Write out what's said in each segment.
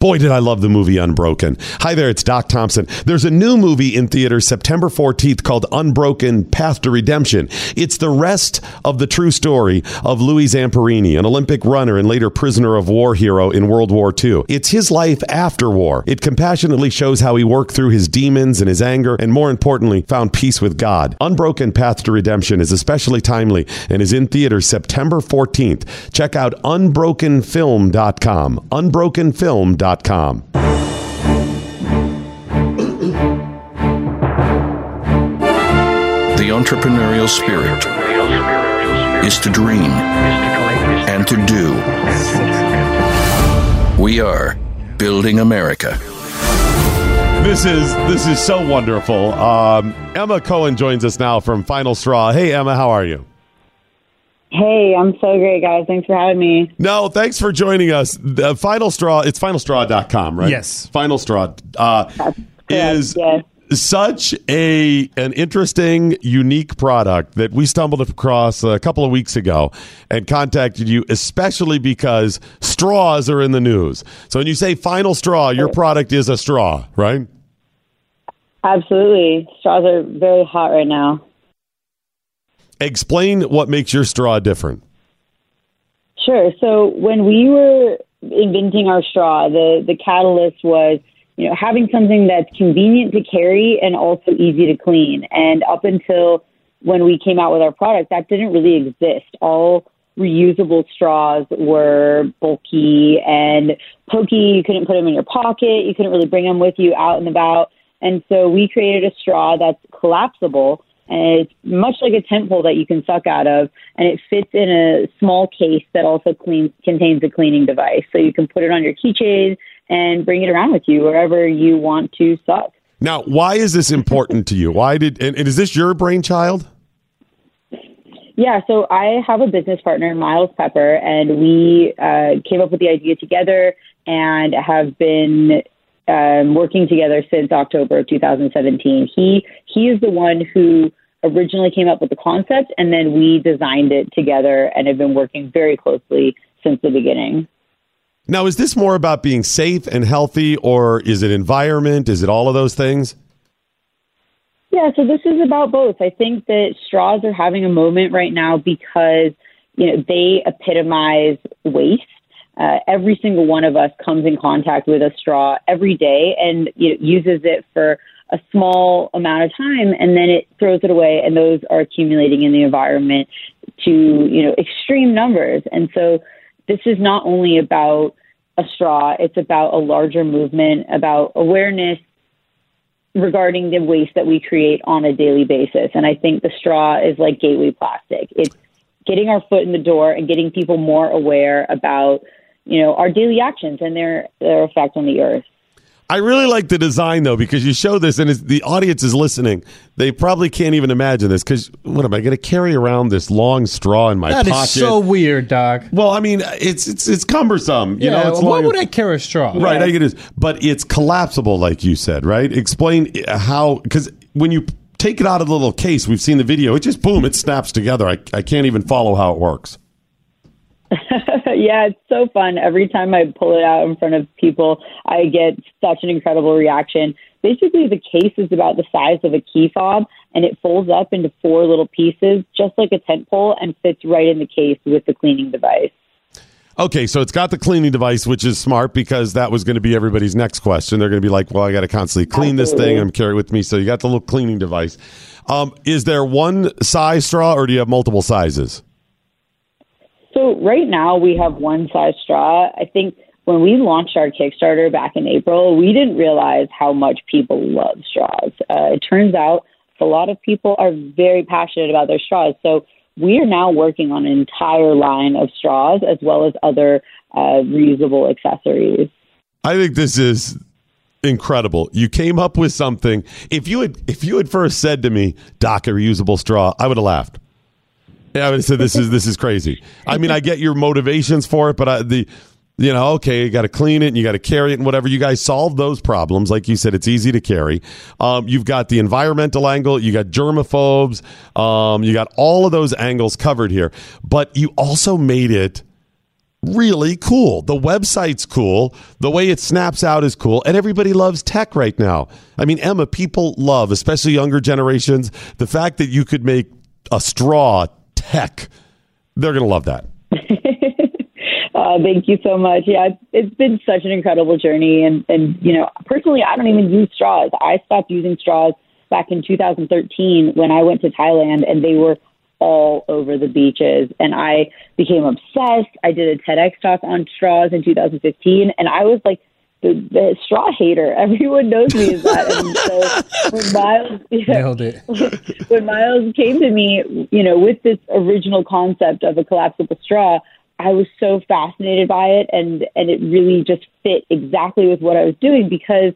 Boy, did I love the movie Unbroken. Hi there, it's Doc Thompson. There's a new movie in theaters September 14th called Unbroken Path to Redemption. It's the rest of the true story of Louis Zamperini, an Olympic runner and later prisoner of war hero in World War II. It's his life after war. It compassionately shows how he worked through his demons and his anger, and more importantly, found peace with God. Unbroken Path to Redemption is especially timely and is in theaters September 14th. Check out unbrokenfilm.com. Unbrokenfilm.com. The entrepreneurial spirit is to dream and to do. We are building America. This is this is so wonderful. Um, Emma Cohen joins us now from Final Straw. Hey Emma, how are you? Hey, I'm so great, guys. Thanks for having me. No, thanks for joining us. The Final Straw, it's finalstraw.com, right? Yes. Final Straw uh, is yes. such a an interesting, unique product that we stumbled across a couple of weeks ago and contacted you, especially because straws are in the news. So when you say Final Straw, your product is a straw, right? Absolutely. Straws are very hot right now. Explain what makes your straw different. Sure. So when we were inventing our straw, the, the catalyst was, you know, having something that's convenient to carry and also easy to clean. And up until when we came out with our product, that didn't really exist. All reusable straws were bulky and pokey. You couldn't put them in your pocket. You couldn't really bring them with you out and about. And so we created a straw that's collapsible and it's much like a tent pole that you can suck out of, and it fits in a small case that also cleans, contains a cleaning device. So you can put it on your keychain and bring it around with you wherever you want to suck. Now, why is this important to you? Why did and, and is this your brainchild? Yeah, so I have a business partner, Miles Pepper, and we uh, came up with the idea together and have been um, working together since October of 2017. He he is the one who originally came up with the concept, and then we designed it together and have been working very closely since the beginning. Now, is this more about being safe and healthy, or is it environment? Is it all of those things? Yeah, so this is about both. I think that straws are having a moment right now because you know they epitomize waste. Uh, every single one of us comes in contact with a straw every day and you know, uses it for a small amount of time and then it throws it away and those are accumulating in the environment to you know extreme numbers. And so this is not only about a straw it's about a larger movement about awareness regarding the waste that we create on a daily basis. And i think the straw is like gateway plastic. It's getting our foot in the door and getting people more aware about you know our daily actions and their their effect on the earth I really like the design though because you show this and it's, the audience is listening. They probably can't even imagine this because what am I going to carry around this long straw in my That is pocket? so weird, Doc. well, I mean, it's it's it's cumbersome. You yeah, know, it's why long. would I carry a straw? right, I get it, but it's collapsible, like you said. Right? Explain uh, how because when you take it out of the little case, we've seen the video. It just boom, it snaps together. I I can't even follow how it works. yeah, it's so fun. Every time I pull it out in front of people, I get such an incredible reaction. Basically, the case is about the size of a key fob, and it folds up into four little pieces, just like a tent pole, and fits right in the case with the cleaning device. Okay, so it's got the cleaning device, which is smart because that was going to be everybody's next question. They're going to be like, "Well, I got to constantly clean this thing and carry it with me." So you got the little cleaning device. Um, is there one size straw, or do you have multiple sizes? So right now we have one size straw. I think when we launched our Kickstarter back in April, we didn't realize how much people love straws. Uh, it turns out a lot of people are very passionate about their straws. So we are now working on an entire line of straws as well as other uh, reusable accessories. I think this is incredible. You came up with something. If you had if you had first said to me, "Doc, a reusable straw," I would have laughed. Yeah, I would said, "This is this is crazy." I mean, I get your motivations for it, but I, the you know, okay, you got to clean it and you got to carry it and whatever. You guys solve those problems. Like you said, it's easy to carry. Um, you've got the environmental angle, you got germaphobes, um, you got all of those angles covered here. But you also made it really cool. The website's cool. The way it snaps out is cool. And everybody loves tech right now. I mean, Emma, people love, especially younger generations, the fact that you could make a straw tech. They're going to love that. Uh, thank you so much. Yeah, it's, been such an incredible journey. And, and, you know, personally, I don't even use straws. I stopped using straws back in 2013 when I went to Thailand and they were all over the beaches. And I became obsessed. I did a TEDx talk on straws in 2015. And I was like, the, the straw hater. Everyone knows me as that. And so when Miles, you know, Nailed it. when Miles came to me, you know, with this original concept of a collapsible straw, I was so fascinated by it, and and it really just fit exactly with what I was doing because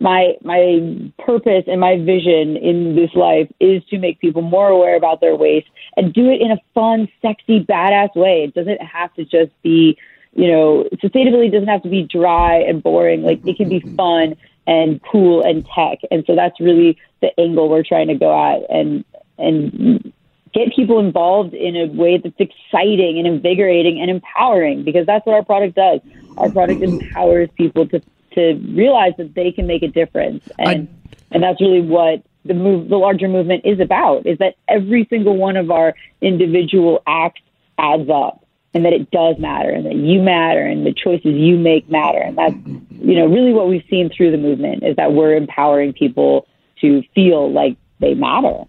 my my purpose and my vision in this life is to make people more aware about their waste and do it in a fun, sexy, badass way. It doesn't have to just be, you know, sustainability doesn't have to be dry and boring. Like it can be mm-hmm. fun and cool and tech. And so that's really the angle we're trying to go at and and get people involved in a way that's exciting and invigorating and empowering because that's what our product does. Our product mm-hmm. empowers people to to realize that they can make a difference, and and that's really what the move, the larger movement is about. Is that every single one of our individual acts adds up, and that it does matter, and that you matter, and the choices you make matter, and that's you know really what we've seen through the movement is that we're empowering people to feel like they matter.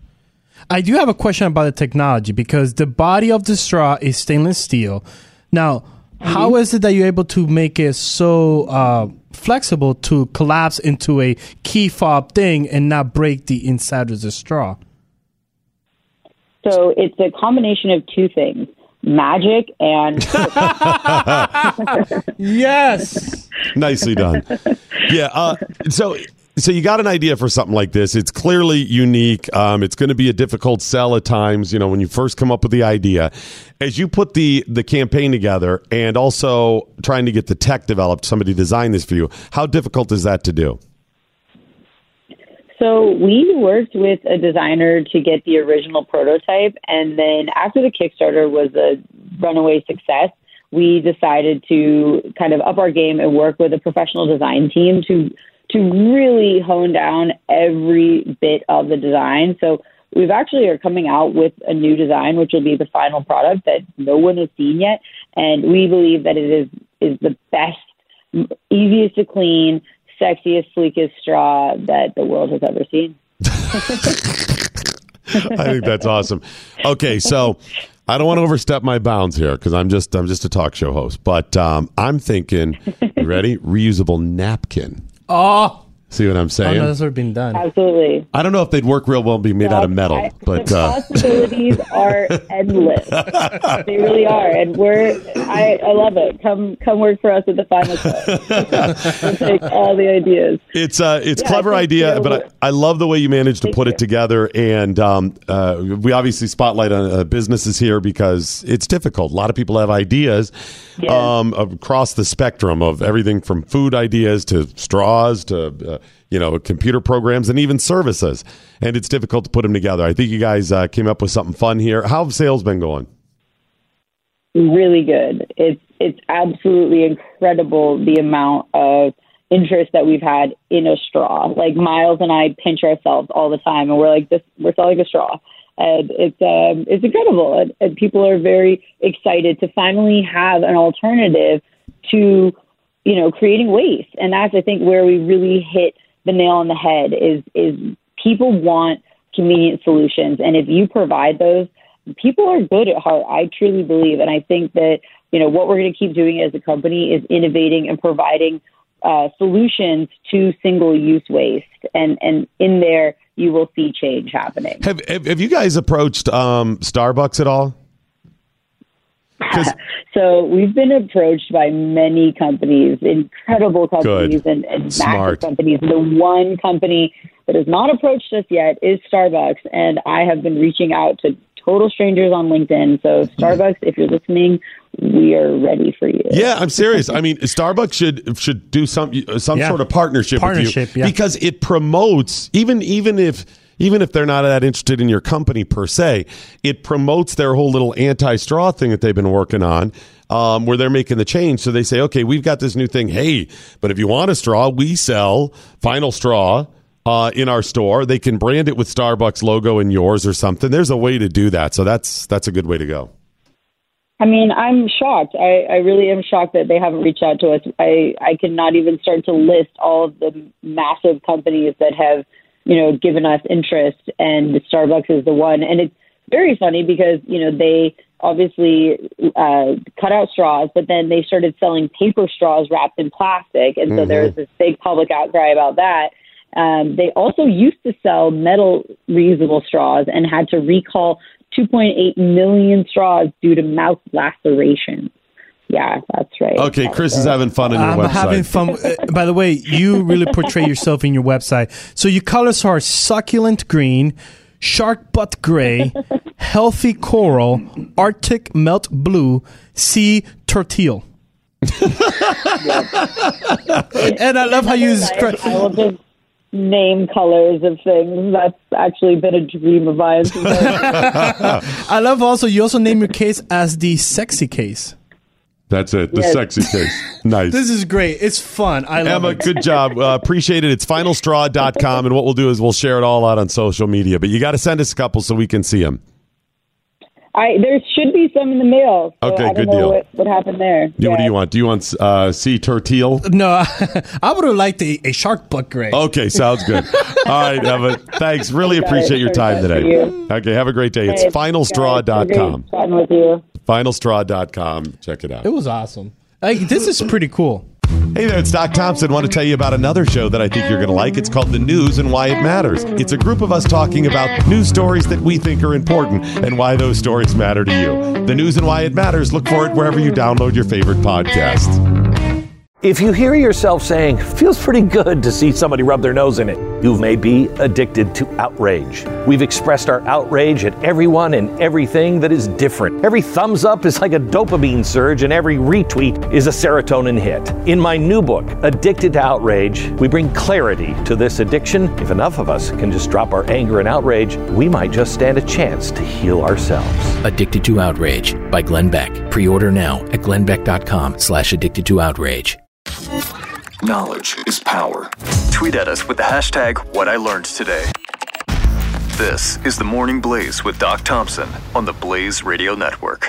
I do have a question about the technology because the body of the straw is stainless steel. Now, how is it that you're able to make it so uh, flexible to collapse into a key fob thing and not break the inside of the straw? So it's a combination of two things: magic and Yes. Nicely done. Yeah. Uh, so. So you got an idea for something like this. It's clearly unique. Um, it's going to be a difficult sell at times. You know, when you first come up with the idea, as you put the the campaign together, and also trying to get the tech developed, somebody designed this for you. How difficult is that to do? So we worked with a designer to get the original prototype, and then after the Kickstarter was a runaway success, we decided to kind of up our game and work with a professional design team to to really hone down every bit of the design. So we've actually are coming out with a new design, which will be the final product that no one has seen yet, and we believe that it is is the best, easiest to clean, sexiest, sleekest straw that the world has ever seen. I think that's awesome. Okay, so I don't want to overstep my bounds here because I'm just I'm just a talk show host, but um, I'm thinking, you ready? Reusable napkin. Oh, See what I'm oh saying? no, that's already been done. Absolutely. I don't know if they'd work real well being made out of metal, I- but the uh, possibilities are endless. they really are, and we're I, I love it. Come come work for us at the final cut. we'll take all the ideas. it's uh, it's Yeah, clever idea. but I, I love the way you managed to Thank put you. it together, and um, uh, we obviously spotlight on uh, businesses here because it's difficult. A lot of people have ideas Yeah. um, across the spectrum of everything from food ideas to straws to uh, you know computer programs and even services, and it's difficult to put them together. I think you guys uh, came up with something fun here. How have sales been going? really good. It's it's absolutely incredible the amount of interest that we've had in a straw. Like Miles and I pinch ourselves all the time, and we're like, "This, we're selling a straw," and it's um, it's incredible. And, and people are very excited to finally have an alternative to you know creating waste. And that's I think where we really hit the nail on the head is is people want convenient solutions, and if you provide those people are good at heart. I truly believe, and I think that you know what we're going to keep doing as a company is innovating and providing uh, solutions to single-use waste, and and in there you will see change happening. Have have, have you guys approached um, Starbucks at all? 'Cause- So we've been approached by many companies, incredible companies, Good. and, and Smart. massive companies. The one company that has not approached us yet is Starbucks, and I have been reaching out to total strangers on LinkedIn. So Starbucks, if you're listening, we are ready for you. Yeah, I'm serious. I mean, Starbucks should should do some some Yeah. sort of partnership, Partnership, with you yeah. because it promotes even even if even if they're not that interested in your company per se, it promotes their whole little anti-straw thing that they've been working on. Um, where they're making the change, so they say, "Okay, we've got this new thing. Hey, but if you want a straw, we sell Final Straw uh, in our store. They can brand it with Starbucks logo in yours or something. There's a way to do that, so that's that's a good way to go. I mean, I'm shocked. I, I really am shocked that they haven't reached out to us. I, I cannot even start to list all of the massive companies that have, you know, given us interest, and Starbucks is the one. And it's very funny because, you know, they obviously uh, cut out straws, but then they started selling paper straws wrapped in plastic. And so there was this big public outcry about that. Um, they also used to sell metal reusable straws and had to recall 2.8 million straws due to mouth lacerations. Yeah, that's right. Okay, Chris is having fun on your I'm website. having fun. Uh, By the way, you really portray yourself in your website. So your colors are succulent green, shark butt gray, healthy coral, Arctic melt blue, sea tortille. and I love how you describe. I will just name colors of things. That's actually been a dream of mine. I- I love also you also name your case as the sexy case. That's it. The Yes. sexy case. Nice. This is great. It's fun. I love Emma, it. good job. Uh, appreciate it. It's finalstraw.com. And what we'll do is we'll share it all out on social media. But you got to send us a couple so we can see them. I there should be some in the mail. So Okay, good deal. What, what happened there? Do, What do you want? Do you want uh, sea tortille? No, I would have liked a, a shark butt gray. Okay, sounds good. All right, Emma. Thanks. Really appreciate your time today. you. Okay, have a great day. It's finalstraw.com. chatting with you. Finalstraw.com. Check it out. It was awesome. Like, this is pretty cool. Hey there, it's Doc Thompson. want to tell you about another show that I think you're going to like. It's called The News and Why It Matters. It's a group of us talking about news stories that we think are important and why those stories matter to you. The News and Why It Matters. Look for it wherever you download your favorite podcasts. If you hear yourself saying, feels pretty good to see somebody rub their nose in it, you may be addicted to outrage. We've expressed our outrage at everyone and everything that is different. Every thumbs up is like a dopamine surge, and every retweet is a serotonin hit. In my new book, Addicted to Outrage, we bring clarity to this addiction. If enough of us can just drop our anger and outrage, we might just stand a chance to heal ourselves. Addicted to Outrage by Glenn Beck. Pre-order now at glennbeck.com slash addicted to outrage. Knowledge is power. Tweet at us with the hashtag What I Learned Today. This is the Morning Blaze with Doc Thompson on the Blaze Radio Network.